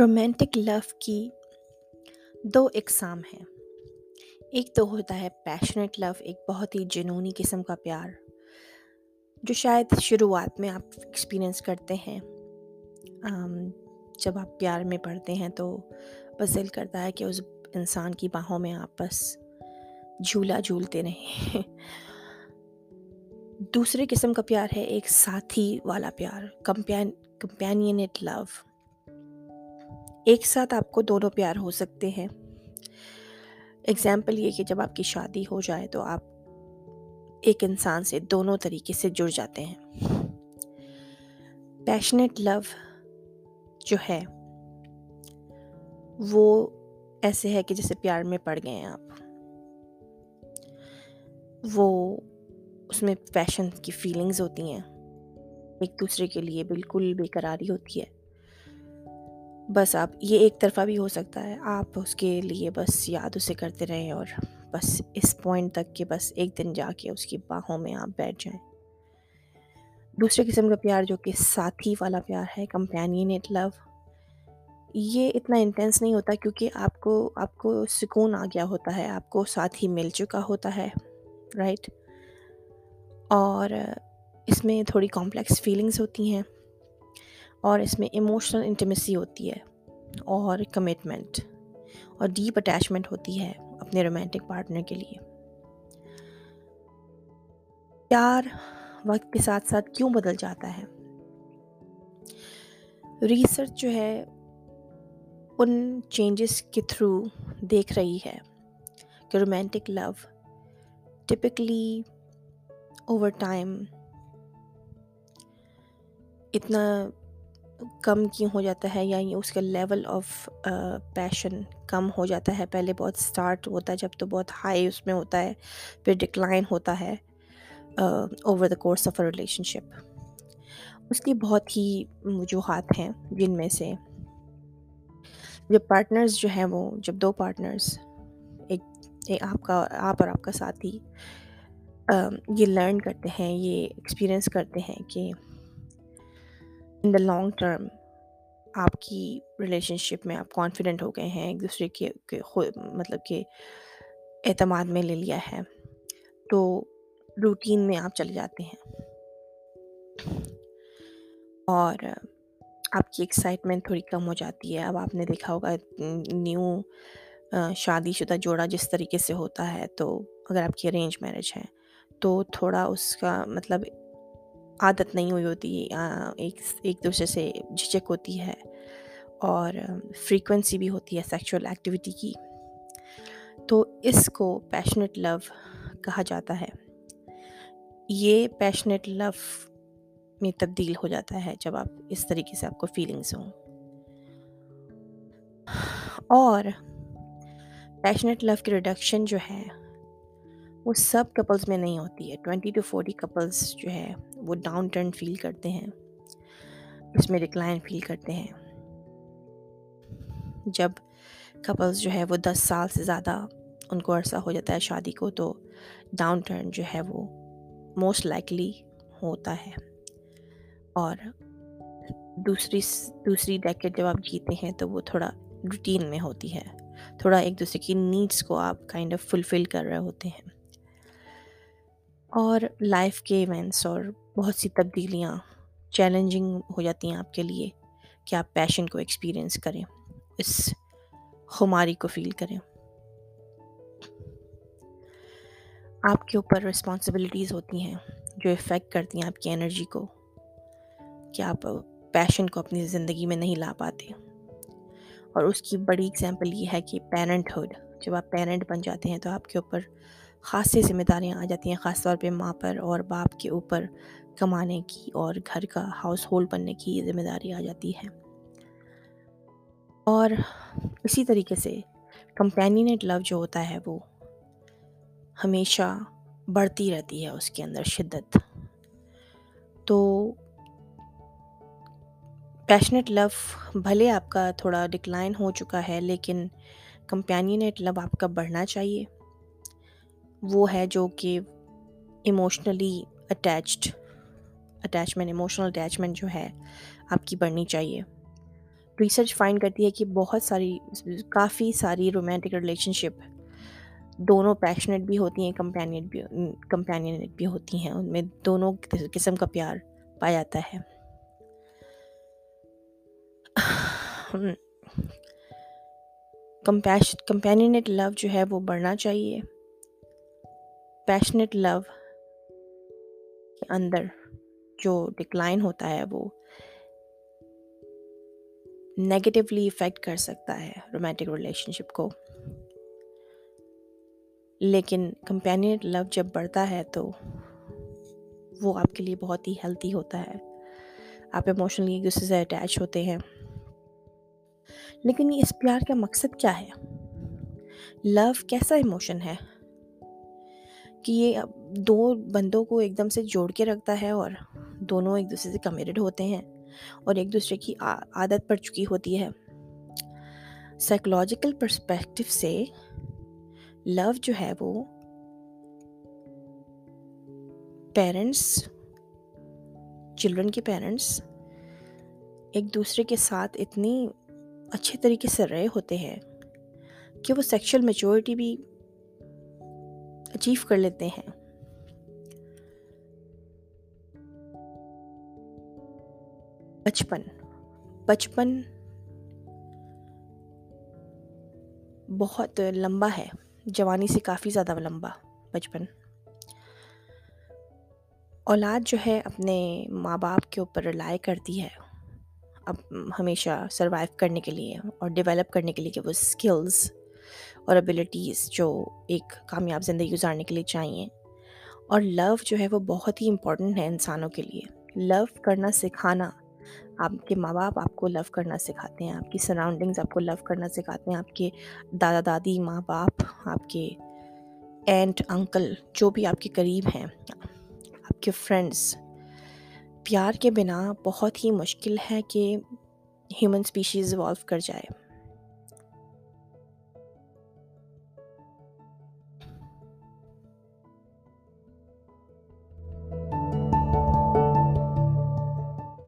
Romantic لو کی دو اقسام ہیں۔ ایک تو ہوتا ہے پیشنیٹ لو ایک بہت ہی جنونی قسم کا پیار، جو شاید شروعات میں آپ ایکسپیرئنس کرتے ہیں۔ جب آپ پیار میں پڑھتے ہیں تو بس دل کرتا ہے کہ اس انسان کی باہوں میں آپ بس جھولا جھولتے رہیں۔ دوسرے قسم کا پیار ہے ایک ساتھی والا پیار کمپین کمپینینٹ لو ایک ساتھ آپ کو دونوں پیار ہو سکتے ہیں۔ اگزامپل یہ کہ جب آپ کی شادی ہو جائے تو آپ ایک انسان سے دونوں طریقے سے جڑ جاتے ہیں۔ پیشنیٹ لو جو ہے، وہ ایسے ہے کہ جیسے پیار میں پڑ گئے ہیں آپ۔ وہ اس میں پیشن کی فیلنگز ہوتی ہیں، ایک دوسرے کے لیے بالکل بے قراری ہوتی ہے۔ بس آپ، یہ ایک طرفہ بھی ہو سکتا ہے، آپ اس کے لیے بس یاد اسے کرتے رہیں اور بس اس پوائنٹ تک کہ بس ایک دن جا کے اس کی باہوں میں آپ بیٹھ جائیں۔ دوسرے قسم کا پیار جو کہ ساتھی والا پیار ہے کمپینینیٹ لو یہ اتنا انٹینس نہیں ہوتا کیونکہ آپ کو آپ کو سکون آ گیا ہوتا ہے، آپ کو ساتھی مل چکا ہوتا ہے رائٹ اور اس میں تھوڑی کمپلیکس فیلنگس ہوتی ہیں۔ اور اس میں ایموشنل انٹیمیسی ہوتی ہے اور کمٹمنٹ اور ڈیپ اٹیچمنٹ ہوتی ہے اپنے رومانٹک پارٹنر کے لیے۔ پیار وقت کے ساتھ ساتھ کیوں بدل جاتا ہے؟ ریسرچ جو ہے ان چینجز کے تھرو دیکھ رہی ہے کہ romantic love typically over time اتنا کم کیوں ہو جاتا ہے یا اس کا لیول آف پیشن کم ہو جاتا ہے؟ پہلے بہت اسٹارٹ ہوتا ہے، جب تو بہت ہائی اس میں ہوتا ہے، پھر ڈکلائن ہوتا ہے over the course of a relationship اس کی بہت ہی وجوہات ہیں جن میں سے جب پارٹنرز جو ہیں وہ، جب دو پارٹنرز ایک آپ کا، آپ اور آپ کا ساتھی یہ لرن کرتے ہیں، یہ ایکسپیرئنس کرتے ہیں کہ ان دا لانگ ٹرم آپ کی ریلیشن شپ میں آپ کانفیڈنٹ ہو گئے ہیں ایک دوسرے کے مطلب کہ اعتماد میں لے لیا ہے تو روٹین میں آپ چلے جاتے ہیں اور آپ کی ایکسائٹمنٹ تھوڑی کم ہو جاتی ہے اب آپ نے دیکھا ہوگا نیو شادی شدہ جوڑا جس طریقے سے ہوتا ہے تو اگر آپ کی ارینج میرج ہے تو تھوڑا اس کا مطلب عادت نہیں ہوئی ہوتی ایک ایک دوسرے سے جھجک ہوتی ہے اور فریکوینسی بھی ہوتی ہے سیکچول ایکٹیویٹی کی۔ تو اس کو پیشنیٹ لو کہا جاتا ہے۔ یہ پیشنیٹ لو میں تبدیل ہو جاتا ہے جب آپ اس طریقے سے آپ کو فیلنگس ہوں۔ اور پیشنیٹ لو کی ریڈکشن جو ہے وہ سب کپلز میں نہیں ہوتی ہے۔ ٹوینٹی ٹو فورٹی کپلز جو ہے وہ ڈاؤن ٹرن فیل کرتے ہیں۔ اس میں ڈکلائن فیل کرتے ہیں۔ جب کپلز جو ہے وہ دس سال سے زیادہ ان کو عرصہ ہو جاتا ہے شادی کو، تو ڈاؤن ٹرن جو ہے، وہ موسٹ لائکلی ہوتا ہے۔ اور دوسری دوسری ڈیکٹ جب آپ جیتے ہیں، تو وہ تھوڑا روٹین میں ہوتی ہے۔ تھوڑا ایک دوسرے کی نیڈس کو آپ کائنڈ آف فلفل کر رہے ہوتے ہیں۔ اور لائف کے ایونٹس اور بہت سی تبدیلیاں چیلنجنگ ہو جاتی ہیں آپ کے لیے کہ آپ پیشن کو ایکسپیرئنس کریں، اس خماری کو فیل کریں۔ آپ کے اوپر رسپانسبلٹیز ہوتی ہیں جو افیکٹ کرتی ہیں آپ کی انرجی کو کہ آپ پیشن کو اپنی زندگی میں نہیں لا پاتے۔ اور اس کی بڑی اگزامپل یہ ہے کہ پیرنٹ ہوڈ جب آپ پیرنٹ بن جاتے ہیں تو آپ کے اوپر خاصی ذمہ داریاں آ جاتی ہیں، خاص طور پہ ماں پر اور باپ کے اوپر کمانے کی اور گھر کا ہاؤس ہولڈ بننے کی ذمہ داری آ جاتی ہے۔ اور اسی طریقے سے کمپینینیٹ لو جو ہوتا ہے، وہ ہمیشہ بڑھتی رہتی ہے، اس کے اندر شدت۔ تو پیشنیٹ لو بھلے آپ کا تھوڑا ڈکلائن ہو چکا ہے، لیکن کمپینینیٹ لو آپ کا بڑھنا چاہیے۔ وہ ہے جو کہ emotionally attached attachment emotional attachment جو ہے آپ کی بڑھنی چاہیے۔ ریسرچ فائنڈ کرتی ہے کہ بہت ساری، کافی ساری رومانٹک ریلیشن شپ دونوں پیشنیٹ بھی ہوتی ہیں کمپینین بھی کمپینینٹ بھی ہوتی ہیں۔ ان میں دونوں قسم کا پیار پایا جاتا ہے۔ کمپینینٹ لو جو ہے وہ بڑھنا چاہیے۔ پیشنیٹ لو کے اندر جو ڈکلائن ہوتا ہے وہ نیگیٹیولی افیکٹ کر سکتا ہے رومانٹک ریلیشن شپ کو۔ لیکن کمپینینٹ لو جب بڑھتا ہے تو وہ آپ کے لیے بہت ہی ہیلتھی ہوتا ہے۔ آپ ایموشنلی ایک دوسرے سے اٹیچ ہوتے ہیں۔ لیکن اس پیار کا مقصد کیا ہے؟ لو کیسا ایموشن ہے؟ کہ یہ دو بندوں کو ایک دم سے جوڑ کے رکھتا ہے اور دونوں ایک دوسرے سے کمیٹڈ ہوتے ہیں اور ایک دوسرے کی عادت پڑ چکی ہوتی ہے۔ سائیکولوجیکل پرسپیکٹو سے لو جو ہے وہ پیرنٹس چلڈرن کے پیرنٹس ایک دوسرے کے ساتھ اتنی اچھے طریقے سے رہے ہوتے ہیں کہ وہ سیکشل میچورٹی بھی اچیو کر لیتے ہیں۔ بچپن۔ بچپن بہت لمبا ہے۔ جوانی سے کافی زیادہ لمبا۔ بچپن۔ اولاد جو ہے اپنے ماں باپ کے اوپر رلائی کرتی ہے۔ اب ہمیشہ سروائیو کرنے کے لیے اور ڈیولپ کرنے کے لیے کہ وہ اسکلز اور ابیلٹیز جو ایک کامیاب زندگی گزارنے کے لیے چاہیے۔ اور لو جو ہے وہ بہت ہی امپورٹنٹ ہے انسانوں کے لیے۔ لو کرنا سکھانا۔ آپ کے ماں باپ آپ کو لو کرنا سکھاتے ہیں، آپ کی سراؤنڈنگز آپ کو لو کرنا سکھاتے ہیں، آپ کے دادا دادی، ماں باپ، آپ کے اینٹ انکل جو بھی آپ کے قریب ہیں، آپ کے فرینڈس پیار کے بنا بہت ہی مشکل ہے کہ ہیومن اسپیشیز ایوالو کر جائے۔